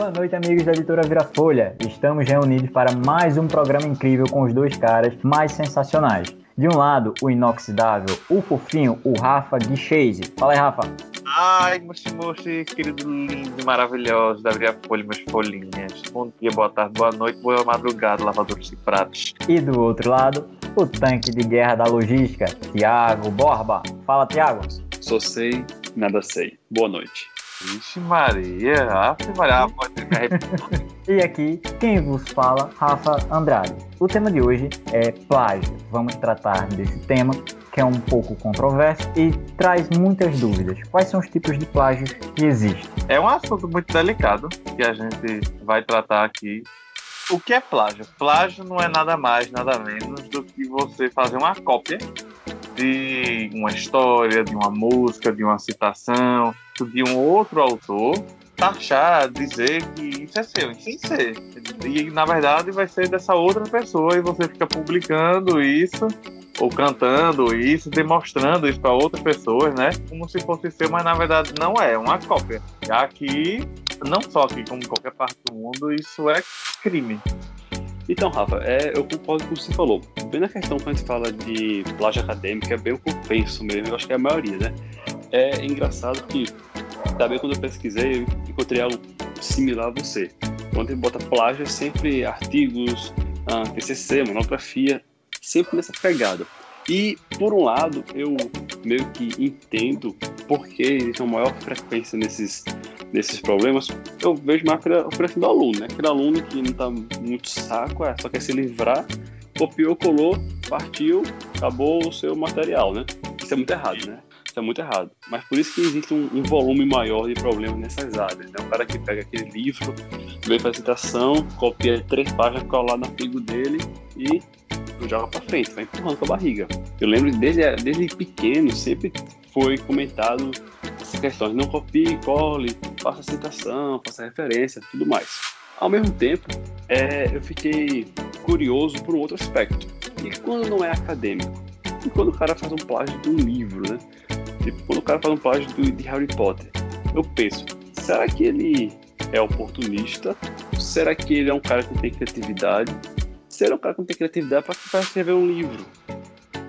Boa noite, amigos da editora Vira Folha. Estamos reunidos para mais um programa incrível com os dois caras mais sensacionais. De um lado, o inoxidável, o fofinho, o Rafa Guichese. Fala aí, Rafa. Ai, mochi, mochi, querido lindo e maravilhoso da Vira Folha, meus folhinhas. Bom dia, boa tarde, boa noite, boa madrugada, lavadores de pratos. E do outro lado, o tanque de guerra da logística, Tiago Borba. Fala, Tiago. Só sei, nada sei. Boa noite. Vixe Maria, Ave Maria, pode me arrepentar. E aqui, quem vos fala, Rafa Andrade. O tema de hoje é plágio. Vamos tratar desse tema que é um pouco controverso e traz muitas dúvidas. Quais são os tipos de plágios que existem? É um assunto muito delicado que a gente vai tratar aqui. O que é plágio? Plágio não é nada mais, nada menos do que você fazer uma cópia de uma história, de uma música, de uma citação, de um outro autor, taxar, dizer que isso é seu, sem ser. E na verdade vai ser dessa outra pessoa e você fica publicando isso ou cantando isso, demonstrando isso para outras pessoas, né? Como se fosse seu, mas na verdade não é, é uma cópia. Aqui, não só aqui, como em qualquer parte do mundo, isso é crime. Então, Rafa, é, eu concordo com o que você falou. Bem na questão, quando a gente fala de plágio acadêmica, é bem o que eu penso mesmo, eu acho que é a maioria, né? É engraçado que, também quando eu pesquisei, eu encontrei algo similar a você. Quando ele bota plágio, é sempre artigos, ah, TCC, monografia, sempre nessa pegada. E, por um lado, eu meio que entendo porque existe uma maior frequência nesses, nesses problemas. Eu vejo mais o perfil do aluno, né? Aquele aluno que não tá muito saco, é, só quer se livrar, copiou, colou, partiu, acabou o seu material, né? Isso é muito errado, né? Isso é muito errado. Mas por isso que existe um, um volume maior de problemas nessas áreas. Né? O cara que pega aquele livro, para a citação, copia três páginas, cola no artigo dele e joga para frente, vai empurrando com a barriga. Eu lembro desde, desde pequeno, sempre foi comentado essas questões, não copie, cole, faça citação, faça referência, tudo mais. Ao mesmo tempo, é, eu fiquei curioso por um outro aspecto. E quando não é acadêmico? E quando o cara faz um plágio de um livro, né? Tipo, quando o cara faz um plágio do, de Harry Potter, eu penso, será que ele é oportunista? Será que ele é um cara que tem criatividade? Será um cara que tem criatividade para escrever um livro?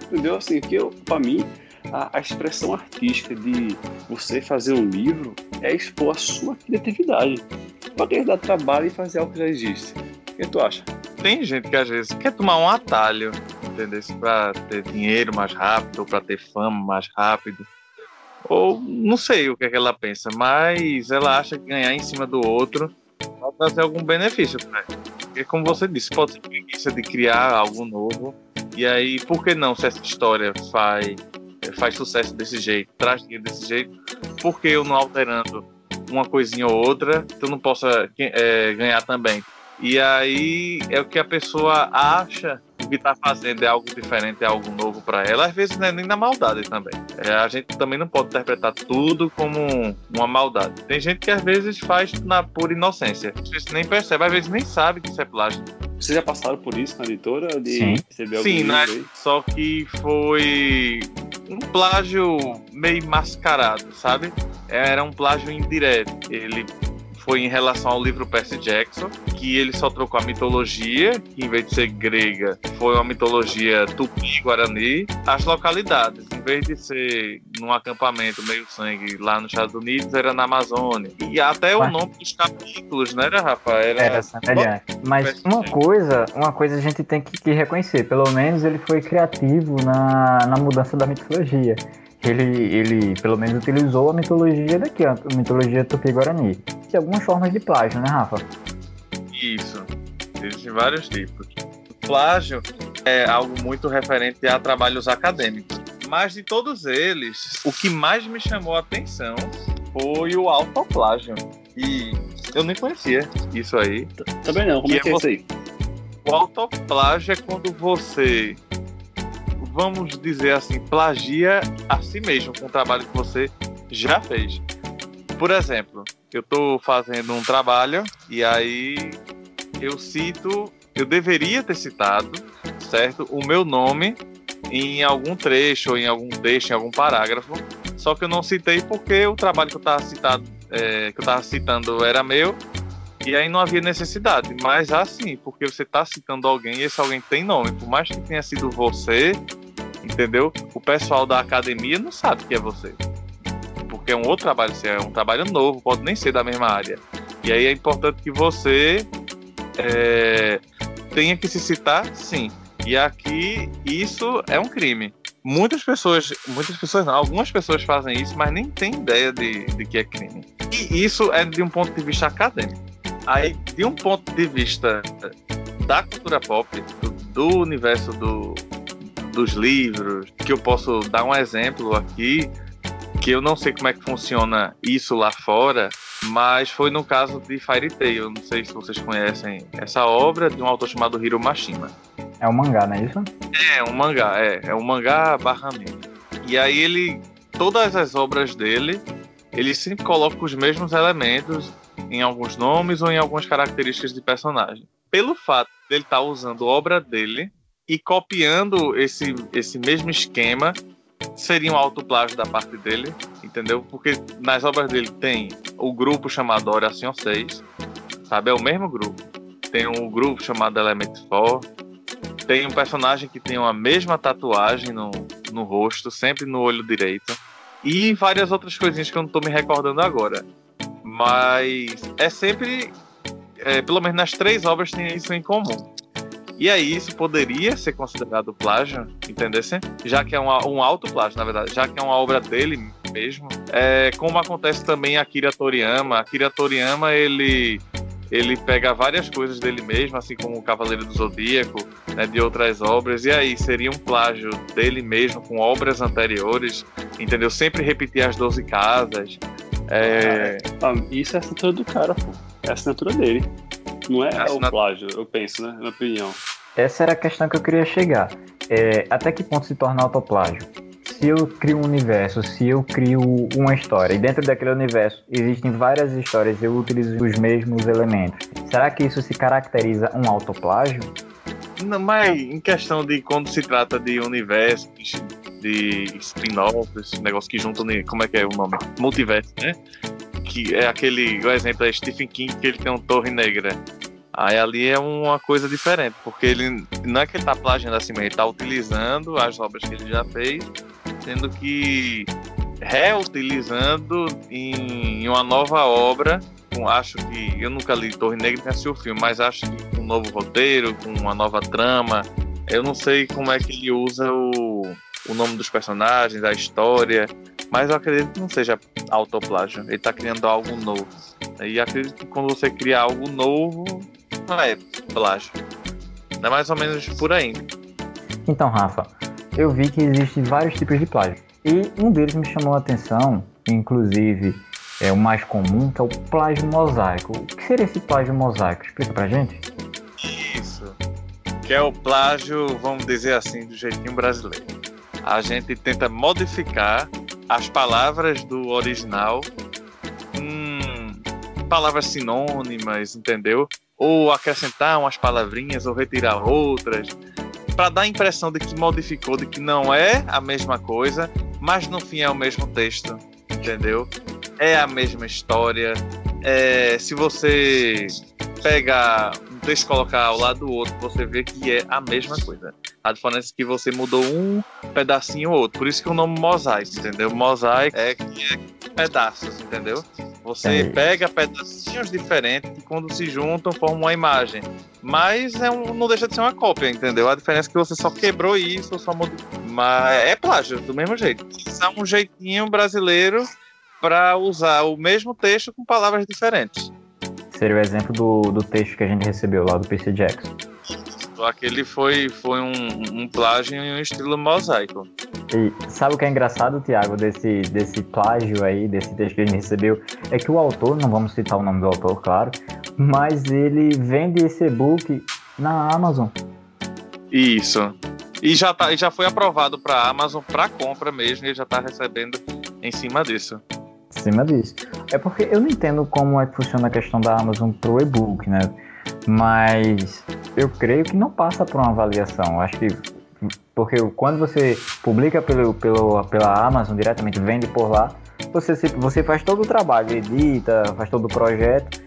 Entendeu? Assim, que para mim, a, a, expressão artística de você fazer um livro é expor a sua criatividade. Quem dar trabalho e fazer algo que já existe. O que tu acha? Tem gente que às vezes quer tomar um atalho, entendeu? Para ter dinheiro mais rápido, ou para ter fama mais rápido. Ou não sei o que, é que ela pensa, mas ela acha que ganhar em cima do outro vai trazer algum benefício para ela. Porque, como você disse, pode ser preguiça de criar algo novo. E aí, por que não, se essa história faz, faz sucesso desse jeito, traz dinheiro desse jeito, por que eu não alterando uma coisinha ou outra, eu não possa é, ganhar também? E aí é o que a pessoa acha que está fazendo é algo diferente, é algo novo para ela, às vezes não é nem na maldade também. É, a gente também não pode interpretar tudo como uma maldade. Tem gente que às vezes faz na pura inocência, às vezes nem percebe, às vezes nem sabe que isso é plágio. Vocês já passaram por isso na editora? De Sim, receber algum Sim né? aí? Só que foi um plágio meio mascarado, sabe? Era um plágio indireto. Ele foi em relação ao livro Percy Jackson, que ele só trocou a mitologia, que em vez de ser grega, foi uma mitologia tupi-guarani, as localidades. Em vez de ser num acampamento meio sangue lá nos Estados Unidos, era na Amazônia. E até o nome dos capítulos, né, Rafa? Era, Era semelhante. Mas uma coisa, uma coisa a gente tem que, que reconhecer, pelo menos ele foi criativo na, na mudança da mitologia. Ele, ele, pelo menos, utilizou a mitologia daqui, a mitologia tupi-guarani. Tem algumas formas de plágio, né, Rafa? Isso. Existem vários tipos. Plágio é algo muito referente a trabalhos acadêmicos. Mas de todos eles, o que mais me chamou a atenção foi o autoplágio. E eu nem conhecia isso aí. Também não, como é que é eu isso aí? O autoplágio é quando você, vamos dizer assim, plagia a si mesmo com o trabalho que você já fez. Por exemplo, eu estou fazendo um trabalho e aí eu cito, eu deveria ter citado, certo, o meu nome em algum trecho, em algum texto, em algum parágrafo. Só que eu não citei porque o trabalho que eu estava citado, é, que eu estava citando era meu E aí não havia necessidade, mas assim, porque você está citando alguém e esse alguém tem nome. Por mais que tenha sido você, entendeu? O pessoal da academia não sabe que é você. Porque é um outro trabalho, é um trabalho novo, pode nem ser da mesma área. E aí é importante que você é, tenha que se citar, sim. E aqui isso é um crime. Muitas pessoas, muitas pessoas não, algumas pessoas fazem isso, mas nem têm ideia de, de que é crime. E isso é de um ponto de vista acadêmico. Aí, de um ponto de vista da cultura pop, do, do universo do, dos livros, que eu posso dar um exemplo aqui, que eu não sei como é que funciona isso lá fora, mas foi no caso de Fairy Tail. Não sei se vocês conhecem essa obra de um autor chamado Hiro Mashima. É um mangá, não é isso? É, um mangá, é. É um mangá barra anime. E aí ele. Todas as obras dele, ele sempre coloca os mesmos elementos em alguns nomes ou em algumas características de personagem. Pelo fato dele estar tá usando obra dele e copiando esse, esse mesmo esquema, seria um autoplágio da parte dele, entendeu? Porque nas obras dele tem o grupo chamado Oração 6, sabe? É o mesmo grupo. Tem um grupo chamado Element 4, tem um personagem que tem a mesma tatuagem no, no rosto, sempre no olho direito. E várias outras coisinhas que eu não tô me recordando agora. Mas é sempre. É, pelo menos nas três obras tem isso em comum. E aí isso poderia ser considerado plágio, entendesse? Já que é um, alto plágio, na verdade, já que é uma obra dele mesmo. É, como acontece também a Akira Toriyama. Akira Toriyama, ele ele pega várias coisas dele mesmo, assim como o Cavaleiro do Zodíaco, né, de outras obras, e aí seria um plágio dele mesmo com obras anteriores, entendeu? Sempre repetir as 12 casas. É... Ah, isso é a assinatura do cara, pô. É a assinatura dele. Não é, é o plágio, eu penso, né? Na opinião. Essa era a questão que eu queria chegar. É, até que ponto se torna autoplágio? se eu crio um universo, se eu crio uma história e dentro daquele universo existem várias histórias e eu utilizo os mesmos elementos, será que isso se caracteriza um autoplágio? Não, mas em questão de quando se trata de universo, de spin-off, esse negócio que juntam, como é que é o nome? Multiverso, né? Que é aquele, o exemplo é Stephen King, que ele tem um Torre Negra. Aí ali é uma coisa diferente, porque ele não é que ele tá plagiando assim, mas ele tá utilizando as obras que ele já fez sendo que reutilizando em uma nova obra. Acho que eu nunca li Torre Negra nem assisti o filme, mas acho que com um novo roteiro, com uma nova trama. Eu não sei como é que ele usa o, o nome dos personagens, a história, mas eu acredito que não seja autoplágio. Ele está criando algo novo. E acredito que quando você cria algo novo, não é plágio. É mais ou menos por aí. Então, Rafa, eu vi que existem vários tipos de plágio. E um deles me chamou a atenção, inclusive é o mais comum, que é o plágio mosaico. O que seria esse plágio mosaico? Explica pra gente. Isso. Que é o plágio, vamos dizer assim, do jeitinho brasileiro. A gente tenta modificar as palavras do original com palavras sinônimas, entendeu? Ou acrescentar umas palavrinhas ou retirar outras para dar a impressão de que modificou, de que não é a mesma coisa, mas no fim é o mesmo texto, entendeu? É a mesma história. É, se você pegar um texto e colocar ao lado do outro, você vê que é a mesma coisa. A diferença é que você mudou um pedacinho ou outro. Por isso que o nome mosaico, entendeu? Mosaico é que é pedaços, entendeu? Você é. pega pedacinhos diferentes que quando se juntam formam uma imagem. Mas é um, não deixa de ser uma cópia, entendeu? A diferença é que você só quebrou isso, só mudou. Mas é plágio, do mesmo jeito. Isso é um jeitinho brasileiro para usar o mesmo texto com palavras diferentes. Seria o exemplo do, do texto que a gente recebeu lá do PC Jackson. Aquele foi, foi um, um plágio em um estilo mosaico. E sabe o que é engraçado, Tiago, desse, desse plágio aí, desse texto que a gente recebeu? É que o autor, não vamos citar o nome do autor, claro, mas ele vende esse e-book na Amazon. Isso. E já, tá, já foi aprovado para Amazon para compra mesmo, e ele já está recebendo em cima disso. Em cima disso. É porque eu não entendo como é que funciona a questão da Amazon pro e-book, né? Mas eu creio que não passa por uma avaliação. Acho que porque quando você publica pelo, pelo, pela Amazon diretamente, vende por lá, você, você faz todo o trabalho, edita, faz todo o projeto,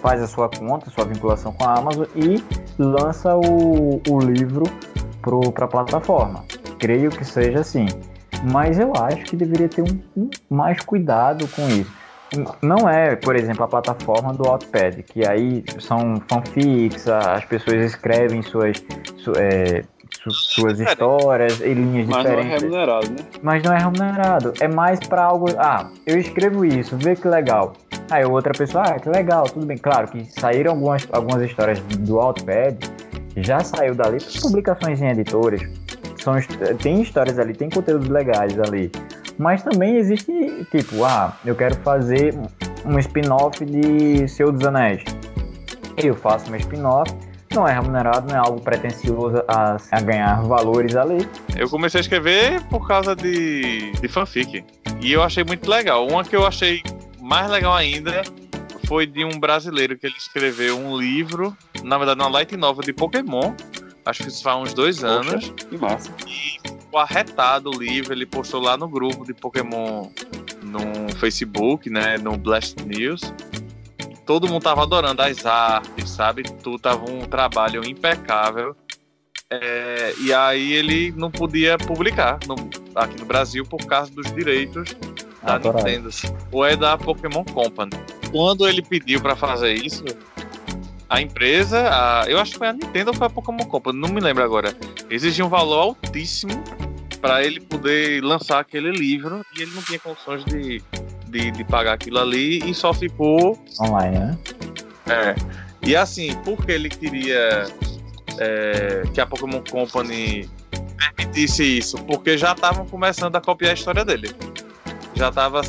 faz a sua conta, sua vinculação com a Amazon e lança o, o livro para a plataforma. Creio que seja assim. Mas eu acho que deveria ter um, um, mais cuidado com isso. Não é, por exemplo, a plataforma do Wattpad, que aí são fanfics, as pessoas escrevem suas, su, é, su, suas histórias em linhas Mas diferentes. não é remunerado, né? Mas não é remunerado. É mais para algo. Ah, eu escrevo isso, vê que legal. Aí outra pessoa, ah, que legal, tudo bem. Claro que saíram algumas, algumas histórias do Wattpad, já saiu dali publicações em editores. São, tem histórias ali, tem conteúdos legais ali. Mas também existe, tipo, ah, eu quero fazer um spin-off de Seu dos Anéis. Eu faço meu spin-off, não é remunerado, não é algo pretensioso a, a, ganhar valores ali. Eu comecei a escrever por causa de, de fanfic. E eu achei muito legal. Uma que eu achei mais legal ainda foi de um brasileiro que ele escreveu um livro, na verdade, uma light novel de Pokémon. Acho que isso faz uns dois Poxa, anos. Que massa. E ficou arretado o livro, ele postou lá no grupo de Pokémon no Facebook, né? No Blast News. Todo mundo tava adorando as artes, sabe? Tudo tava um trabalho impecável. É, e aí ele não podia publicar no, aqui no Brasil por causa dos direitos da Autorais. Nintendo. Ou é da Pokémon Company. Quando ele pediu para fazer isso, a empresa, a- eu acho que foi a Nintendo ou foi a Pokémon Company, não me lembro agora, exigia um valor altíssimo para ele poder lançar aquele livro e ele não tinha condições de, de, de pagar aquilo ali e só ficou Online, né? é. E assim, porque ele queria é, que a Pokémon Company permitisse isso? Porque já estavam começando a copiar a história dele. Já estava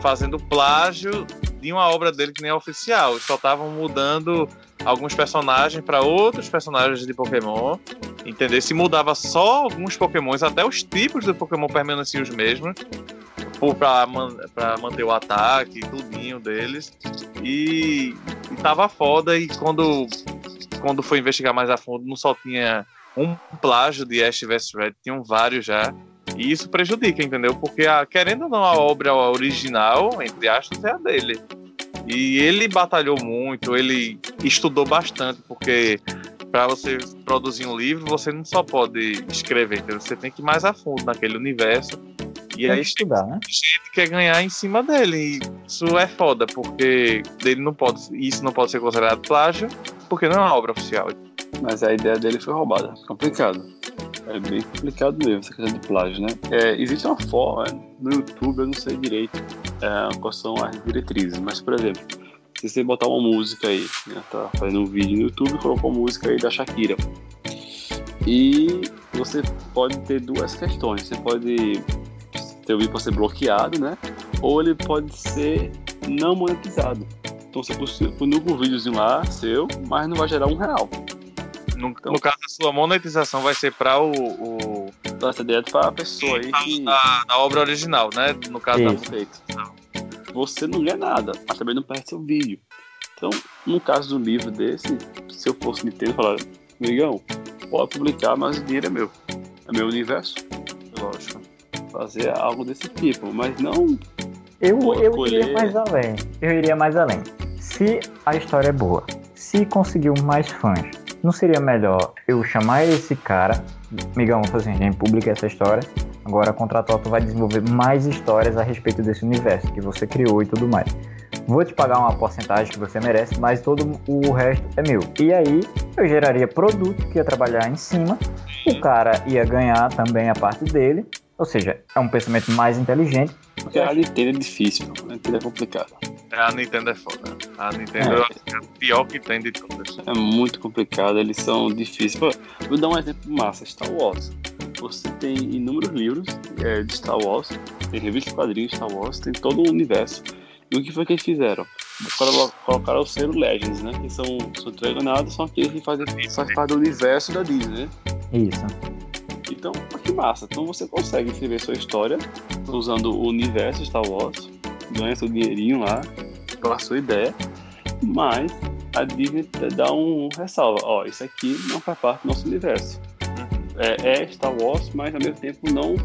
fazendo plágio de uma obra dele que nem é oficial. Só estavam mudando alguns personagens para outros personagens de Pokémon. Entender? Se mudava só alguns Pokémons, até os tipos do Pokémon permaneciam os mesmos. Para manter o ataque, tudinho deles. E, e tava foda. E quando, quando foi investigar mais a fundo, não só tinha um plágio de Ash vs Red, tinham vários já. E isso prejudica, entendeu? Porque, a, querendo ou não, a obra original, entre aspas, é a dele. E ele batalhou muito, ele estudou bastante, porque para você produzir um livro, você não só pode escrever, entendeu? você tem que ir mais a fundo naquele universo. E Tem aí estudar, né? gente quer ganhar em cima dele. E isso é foda, porque ele não pode, isso não pode ser considerado plágio, porque não é uma obra oficial. Mas a ideia dele foi roubada. Complicado. É bem complicado mesmo essa questão de plágio, né? É, existe uma forma, no YouTube, eu não sei direito é, quais são as diretrizes, mas, por exemplo, se você botar uma música aí, né, tá fazendo um vídeo no YouTube colocou uma música aí da Shakira. E você pode ter duas questões. Você pode ter o vídeo pode ser bloqueado, né? Ou ele pode ser não monetizado. Então você publica um videozinho lá, seu, mas não vai gerar um real. No, Então- no caso, a sua monetização vai ser para o, o Então essa direto para a pessoa aí que da, da obra original, né? No caso da Isso. feito. Você não ganha nada, mas também não perde seu vídeo. Então, no caso do livro desse, se eu fosse Nintendo, eu falar, amigão, pode publicar, mas o dinheiro é meu. É meu universo. Lógico. Fazer algo desse tipo, mas não Eu, eu colher- iria mais além. Eu iria mais além. Se a história é boa, se conseguiu mais fãs, não seria melhor eu chamar esse cara, migão, fazer assim, a gente publica essa história, agora a Contratal tu vai desenvolver mais histórias a respeito desse universo que você criou e tudo mais. Vou te pagar uma porcentagem que você merece, mas todo o resto é meu. E aí eu geraria produto que ia trabalhar em cima, o cara ia ganhar também a parte dele, ou seja, é um pensamento mais inteligente Porque a Nintendo é difícil, a Nintendo é complicado. A Nintendo é foda. A Nintendo É. é a pior que tem de todas. É muito complicado, eles são difíceis. Pô, vou dar um exemplo massa, Star Wars. Você tem inúmeros livros é, de Star Wars, tem revista de quadrinhos de Star Wars, tem todo o universo. E o que foi que eles fizeram? Colo- Colocaram o selo Legends, né? Que são, são treinados, são aqueles que fazem, fazem parte do universo da Disney, né? Isso. Então, que massa. Então você consegue escrever sua história usando o universo Star Wars, ganha seu dinheirinho lá, pela sua ideia, mas a Disney dá um ressalva. Ó, isso aqui não faz parte do nosso universo. É, é Star Wars, mas ao mesmo tempo não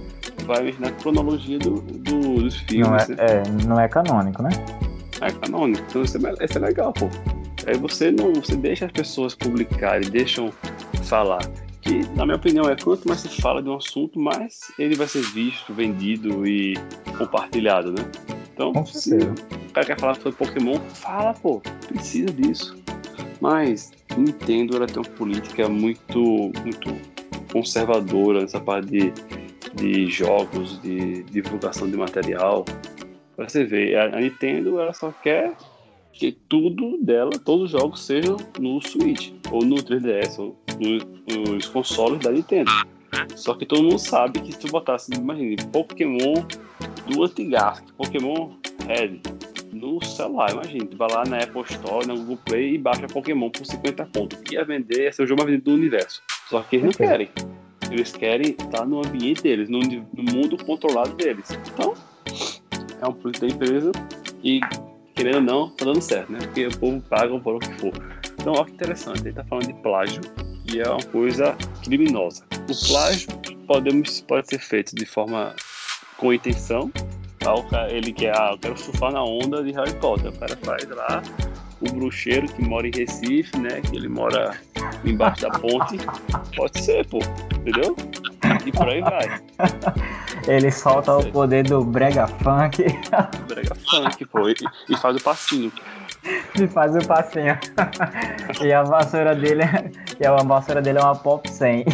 vai na cronologia do, do- dos filmes. Não né? é, é, não é canônico, né? É canônico. Então isso é, isso é legal, pô. Aí você não, você deixa as pessoas publicarem, deixam falar. Que, na minha opinião, é quanto mais se fala de um assunto, mais ele vai ser visto, vendido e compartilhado, né? Então, se o cara quer falar sobre Pokémon, fala, pô, precisa disso. Mas Nintendo ela tem uma política muito, muito conservadora nessa parte de, de jogos, de divulgação de material. Pra você ver, a, a Nintendo ela só quer que tudo dela, todos os jogos sejam no Switch, ou no 3DS, ou no, nos consoles da Nintendo. Só que todo mundo sabe que se tu botasse, imagine, Pokémon do antigaço, Pokémon Red, no celular, imagina, tu vai lá na Apple Store, na Google Play e baixa Pokémon por 50 pontos. Que ia vender, ia ser o jogo mais vendido do universo. Só que eles não querem. Eles querem estar no ambiente deles, no, no mundo controlado deles. Então, é um político da empresa e, querendo ou não, tá dando certo, né? Porque o povo paga o que for. Então, olha que interessante, ele tá falando de plágio, e é uma coisa criminosa. O plágio podemos, pode ser feito de forma com intenção, ele quer, ah, eu quero surfar na onda de Harry Potter. O cara faz lá o bruxeiro que mora em Recife, né? Que ele mora embaixo da ponte. Pode ser, pô. Entendeu? E por aí vai. Ele solta o poder do brega funk. Brega funk, pô. E, e faz o passinho. E faz o passinho. E a vassoura dele, e a vassoura dele é uma pop 100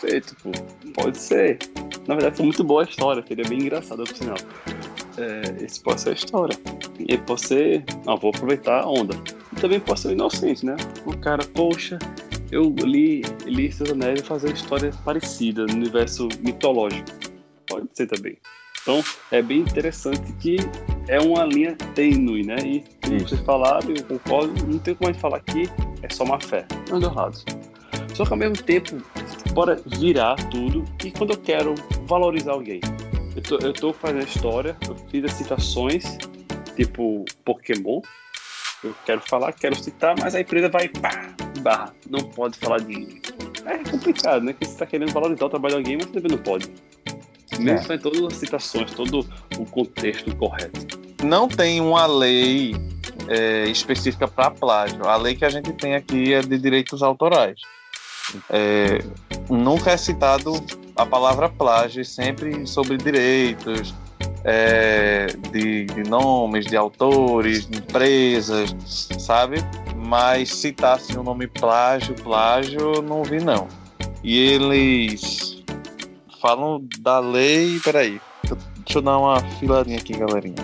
perfeito, pô. Pode ser. Na verdade, foi muito boa a história, seria bem engraçada, por sinal. É, esse pode ser a história. E pode ser. Não, vou aproveitar a onda. E também pode ser inocente, né? O cara, poxa, eu li, li Seus Anéis fazer uma história parecida no universo mitológico. Pode ser também. Então, é bem interessante que é uma linha tênue, né? E como vocês falaram, eu concordo, não tem como a gente falar que é só má fé. Não deu errado. Só que ao mesmo tempo, bora virar tudo e quando eu quero valorizar alguém. Eu tô, eu tô fazendo a história, eu fiz as citações, tipo Pokémon. Eu quero falar, quero citar, mas a empresa vai pá, barra, não pode falar de. É complicado, né? Que você tá querendo valorizar o trabalho de alguém, mas também não pode. Mesmo é. todas as citações, todo o contexto correto. Não tem uma lei é, específica para plágio. A lei que a gente tem aqui é de direitos autorais. É, nunca é citado a palavra plágio, sempre sobre direitos, é, de, de, nomes, de autores, de empresas, sabe? Mas citasse o nome plágio, plágio, não vi não. E eles falam da lei, peraí, deixa eu dar uma filadinha aqui, galerinha.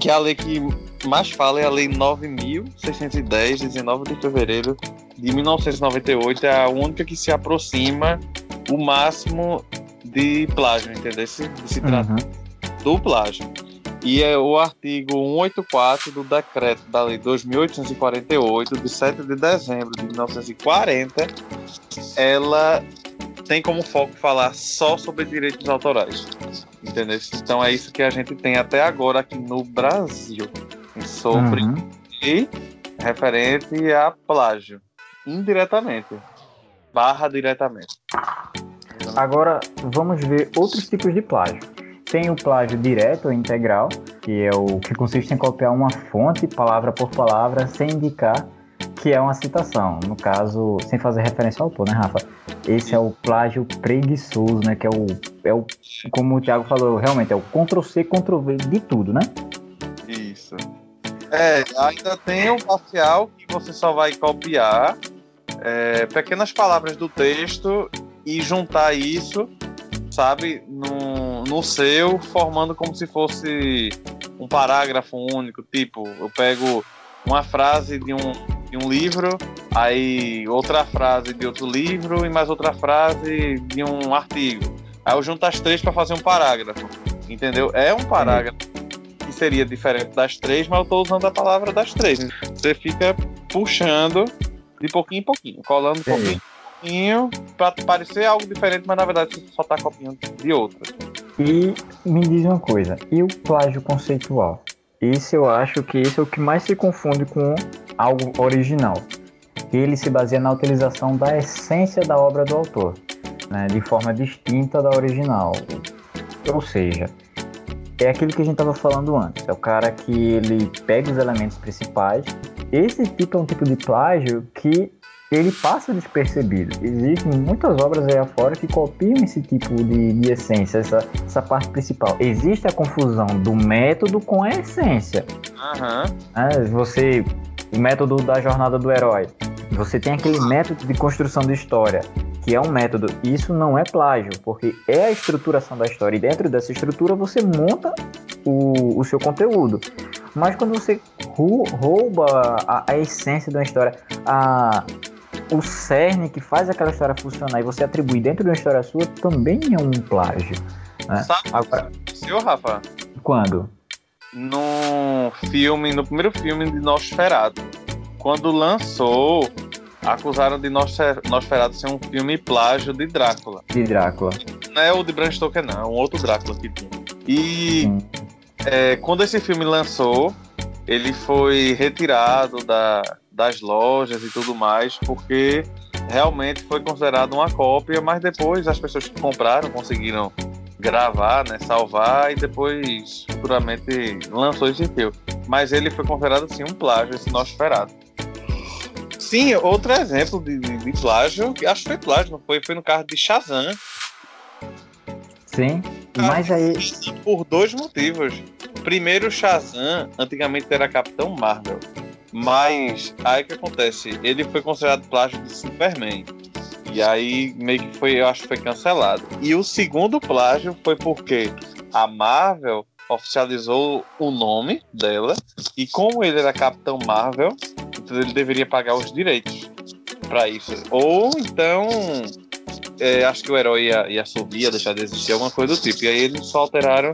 Que a lei que mais fala é a lei 9.610, 19 de fevereiro de 1998 é a única que se aproxima o máximo de plágio, entendeu? Se, se trata uhum. do plágio. E é o artigo 184 do decreto da Lei 2848, de 7 de dezembro de 1940, ela tem como foco falar só sobre direitos autorais. Entendeu? Então é isso que a gente tem até agora aqui no Brasil. Sobre uhum. e referente a plágio indiretamente. Barra diretamente. Agora vamos ver outros tipos de plágio. Tem o plágio direto ou integral, que é o que consiste em copiar uma fonte palavra por palavra sem indicar que é uma citação. No caso, sem fazer referência ao autor, né, Rafa? Esse é o plágio preguiçoso, né? Que é o, é o como o Thiago falou, realmente é o Ctrl C, Ctrl V de tudo, né? Isso. É, ainda tem o parcial que você só vai copiar é, pequenas palavras do texto e juntar isso, sabe, no, no seu, formando como se fosse um parágrafo único. Tipo, eu pego uma frase de um, de um livro, aí outra frase de outro livro e mais outra frase de um artigo. Aí eu junto as três para fazer um parágrafo. Entendeu? É um parágrafo que seria diferente das três, mas eu estou usando a palavra das três. Você fica puxando de pouquinho em pouquinho, colando Sim. pouquinho em pouquinho, pra parecer algo diferente, mas na verdade você só tá copiando de outra. E me diz uma coisa, e o plágio conceitual? Esse eu acho que esse é o que mais se confunde com algo original. Ele se baseia na utilização da essência da obra do autor, né, de forma distinta da original. Ou seja, é aquilo que a gente estava falando antes. É o cara que ele pega os elementos principais. Esse tipo é um tipo de plágio que ele passa despercebido. Existem muitas obras aí afora que copiam esse tipo de, de essência, essa, essa parte principal. Existe a confusão do método com a essência. Uhum. você, método da jornada do herói. Você tem aquele método de construção de história, que é um método. Isso não é plágio, porque é a estruturação da história. E dentro dessa estrutura você monta o, o seu conteúdo. Mas quando você rouba a, a essência de uma história, a, o cerne que faz aquela história funcionar e você atribui dentro de uma história sua também é um plágio. Né? Sabe Agora, seu Rafa? Quando? No filme, no primeiro filme de Nosferatu. Quando lançou, acusaram de Nosferatu ser um filme plágio de Drácula. De Drácula. Não é o de Bram Stoker, não, é um outro Drácula que tinha. E hum. é, quando esse filme lançou, ele foi retirado da, das lojas e tudo mais, porque realmente foi considerado uma cópia, mas depois as pessoas que compraram conseguiram gravar, né, salvar e depois futuramente lançou esse filme. Mas ele foi considerado assim um plágio, esse Nosferatu. Sim, outro exemplo de, de, de plágio, acho que foi plágio, não foi? Foi no carro de Shazam. Sim, mas aí. Por dois motivos. Primeiro, Shazam antigamente era Capitão Marvel. Mas aí que acontece? Ele foi considerado plágio de Superman. E aí meio que foi, eu acho que foi cancelado. E o segundo plágio foi porque a Marvel oficializou o nome dela e como ele era Capitão Marvel, então ele deveria pagar os direitos para isso. Ou então é, acho que o herói ia, ia subir, ia deixar de existir, alguma coisa do tipo. E aí eles só alteraram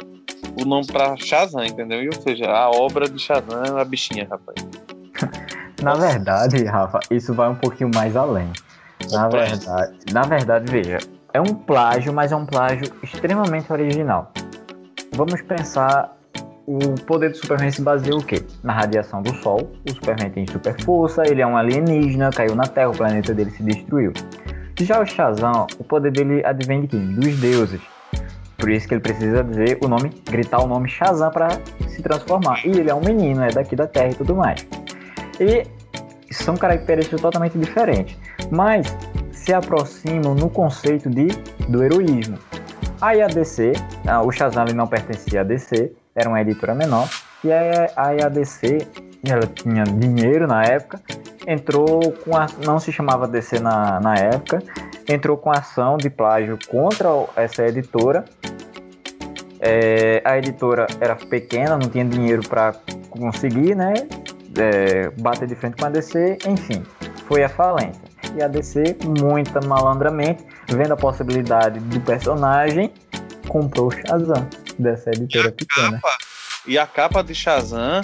o nome para Shazam, entendeu? E, ou seja, a obra de Shazam, a bichinha, rapaz. na verdade, Rafa, isso vai um pouquinho mais além. Na verdade, na verdade, veja, é um plágio, mas é um plágio extremamente original. Vamos pensar o poder do Superman se baseia o quê? Na radiação do Sol. O Superman tem super força, ele é um alienígena, caiu na Terra, o planeta dele se destruiu. Já o Shazam, o poder dele advém de quem? Dos deuses. Por isso que ele precisa dizer o nome, gritar o nome Shazam para se transformar. E ele é um menino, é daqui da Terra e tudo mais. E são características totalmente diferentes, mas se aproximam no conceito de, do heroísmo. Aí a DC, ah, o Shazam não pertencia à DC, era uma editora menor, e aí a DC, ela tinha dinheiro na época, entrou com a, não se chamava DC na, na época, entrou com ação de plágio contra essa editora. É, a editora era pequena, não tinha dinheiro para conseguir, né? é, bater de frente com a DC, enfim, foi a falência. E a DC, muita malandramente, vendo a possibilidade do personagem, comprou o Shazam dessa editora e pequena. Capa, e a capa de Shazam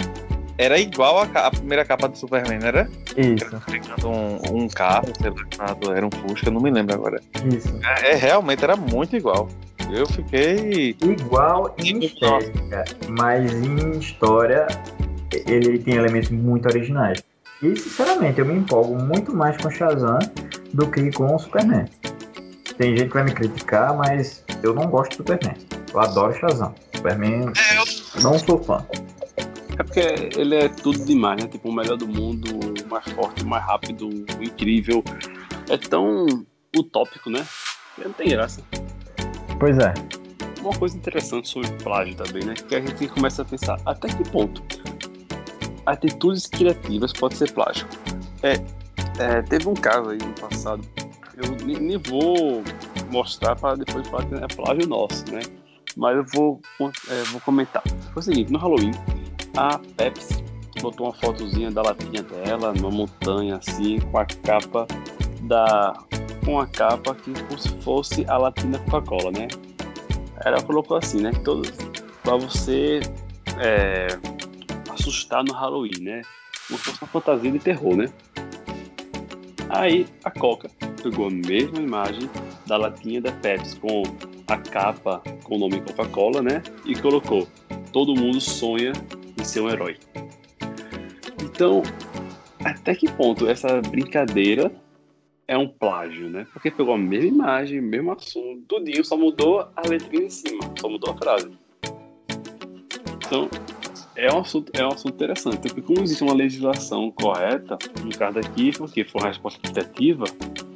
era igual a, a primeira capa do Superman, não era? Isso. Era um, um carro, sei lá, era um Fusca, não me lembro agora. Isso. É, é realmente era muito igual. Eu fiquei. Igual em estética, mas em história ele tem elementos muito originais. E, sinceramente, eu me empolgo muito mais com Shazam do que com o Superman. Tem gente que vai me criticar, mas eu não gosto do Superman. Eu adoro Shazam. Superman, não sou fã. É porque ele é tudo demais, né? Tipo, o melhor do mundo, o mais forte, o mais rápido, o incrível. É tão utópico, né? Não tem graça. Pois é. Uma coisa interessante sobre plágio também, né? Que a gente começa a pensar até que ponto atitudes criativas pode ser plágio. É, é, teve um caso aí no passado, eu nem, nem vou mostrar para depois falar que é plágio nosso, né? Mas eu vou, é, vou comentar. Foi o seguinte, no Halloween, a Pepsi botou uma fotozinha da latinha dela numa montanha assim, com a capa da. com a capa que se fosse a latinha Coca-Cola, né? Ela colocou assim, né? Todos, para você é, assustar no Halloween, né? Como se fosse uma fantasia de terror, né? Aí a Coca pegou a mesma imagem da latinha da Pepsi com a capa com o nome Coca-Cola, né? E colocou: Todo mundo sonha em ser um herói. Então, até que ponto essa brincadeira é um plágio, né? Porque pegou a mesma imagem, mesmo assunto, tudinho, só mudou a letrinha em cima, só mudou a frase. Então, é um assunto, é um assunto interessante, porque como existe uma legislação correta, no caso aqui, porque foi uma resposta equitativa,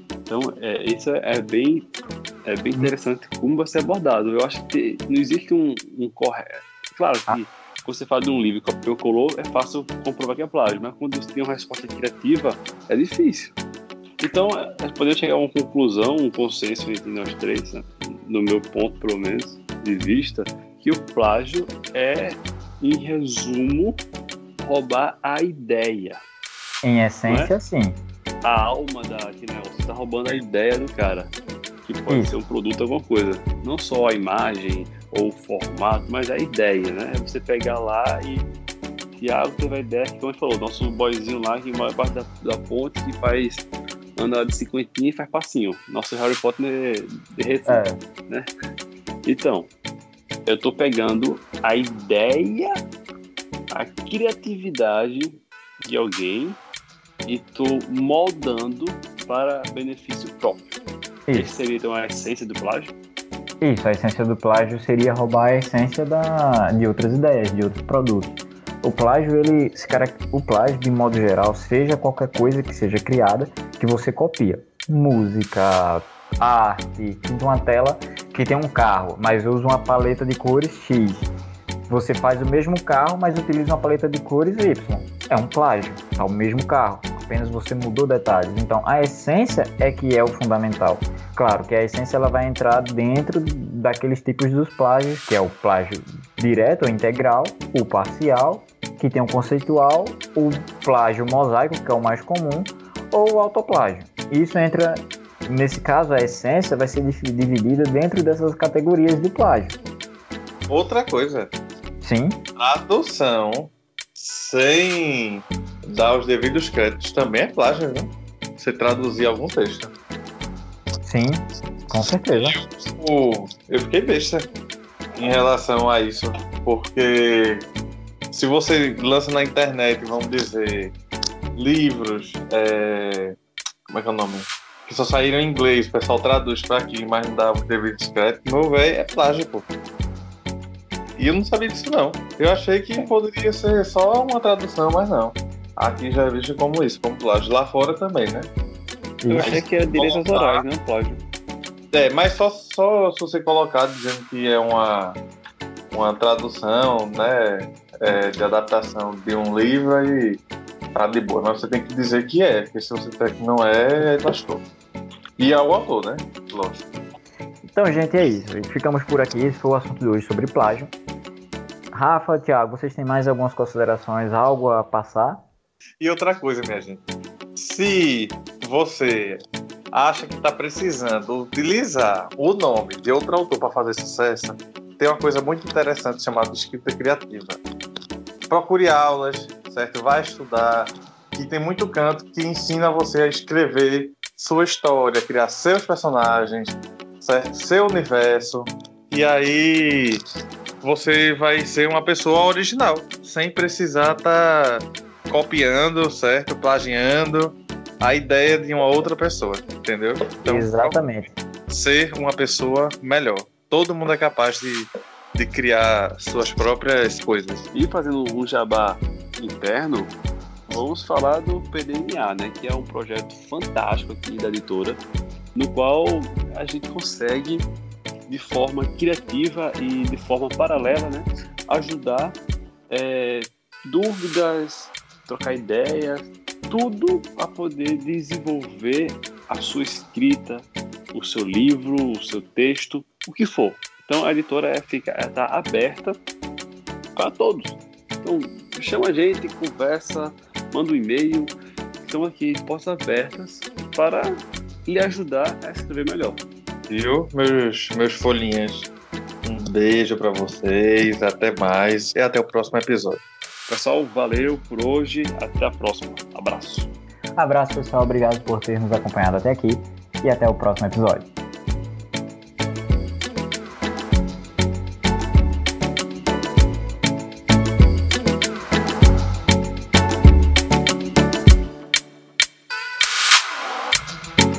então é, isso é, é, bem, é bem interessante como vai ser abordado. Eu acho que não existe um, um correto. Claro que quando você fala de um livro que copiou colou, é fácil comprovar que é plágio, mas quando você tem uma resposta criativa, é difícil. Então, é, podemos chegar a uma conclusão, um consenso entre nós três, né? no meu ponto, pelo menos, de vista, que o plágio é em resumo, roubar a ideia. Em essência, é? sim. A alma da que né, você está roubando a ideia do cara, que pode Isso. ser um produto alguma coisa, não só a imagem ou o formato, mas a ideia, né? É você pegar lá e Thiago teve a ideia que, como ele falou, nosso boyzinho lá que mora parte da, da ponte que faz anda de cinquentinha e faz passinho. Nosso Harry Potter derreteu, é. né? Então, eu tô pegando a ideia, a criatividade de alguém e tô moldando para benefício próprio. Isso. Esse seria então a essência do plágio? Isso, a essência do plágio seria roubar a essência da, de outras ideias, de outros produtos. O plágio, ele, o plágio, de modo geral, seja qualquer coisa que seja criada, que você copia. Música, arte, pinta uma tela que tem um carro, mas usa uma paleta de cores X. Você faz o mesmo carro, mas utiliza uma paleta de cores Y. É um plágio, é o mesmo carro, apenas você mudou detalhes. Então, a essência é que é o fundamental. Claro que a essência ela vai entrar dentro daqueles tipos dos plágios, que é o plágio direto ou integral, o parcial, que tem o conceitual, o plágio mosaico, que é o mais comum, ou o autoplágio. Isso entra Nesse caso, a essência vai ser dividida dentro dessas categorias de plágio. Outra coisa. Sim. Tradução sem dar os devidos créditos também é plágio, né? Você traduzir algum texto. Sim, com certeza. Eu, eu fiquei besta em relação a isso, porque se você lança na internet, vamos dizer, livros, é... como é que é o nome? Que só saíram em inglês, o pessoal traduz pra aqui, mas não dá o devido discreto. Meu velho é plágio, pô. E eu não sabia disso, não. Eu achei que poderia ser só uma tradução, mas não. Aqui já é visto como isso, como plágio. Lá fora também, né? Eu achei que é direitos autorais, não plágio. É, mas só, só se você colocar dizendo que é uma, uma tradução, né, é, de adaptação de um livro e tá de boa. Mas você tem que dizer que é, porque se você disser que não é, é lascou. E é o autor, né? Lógico. Então, gente, é isso. Ficamos por aqui. Esse foi o assunto de hoje sobre plágio. Rafa, Thiago, vocês têm mais algumas considerações, algo a passar? E outra coisa, minha gente. Se você acha que está precisando utilizar o nome de outro autor para fazer sucesso, tem uma coisa muito interessante chamada escrita criativa. Procure aulas, certo? Vai estudar. E tem muito canto que ensina você a escrever sua história, criar seus personagens, certo? Seu universo. E aí você vai ser uma pessoa original, sem precisar estar tá copiando, certo? Plagiando a ideia de uma outra pessoa, entendeu? Então, Exatamente. Ser uma pessoa melhor. Todo mundo é capaz de, de criar suas próprias coisas. E fazendo um jabá interno, vamos falar do PDNA, né, que é um projeto fantástico aqui da editora, no qual a gente consegue de forma criativa e de forma paralela, né, ajudar é, dúvidas, trocar ideias, tudo a poder desenvolver a sua escrita, o seu livro, o seu texto, o que for. Então a editora é, fica está aberta para todos. Então chama a gente, conversa, manda um e-mail. Estamos aqui de portas abertas para lhe ajudar a escrever melhor. Viu, meus, meus folhinhas? Um beijo para vocês, até mais e até o próximo episódio. Pessoal, valeu por hoje, até a próxima. Abraço. Abraço, pessoal. Obrigado por ter nos acompanhado até aqui e até o próximo episódio.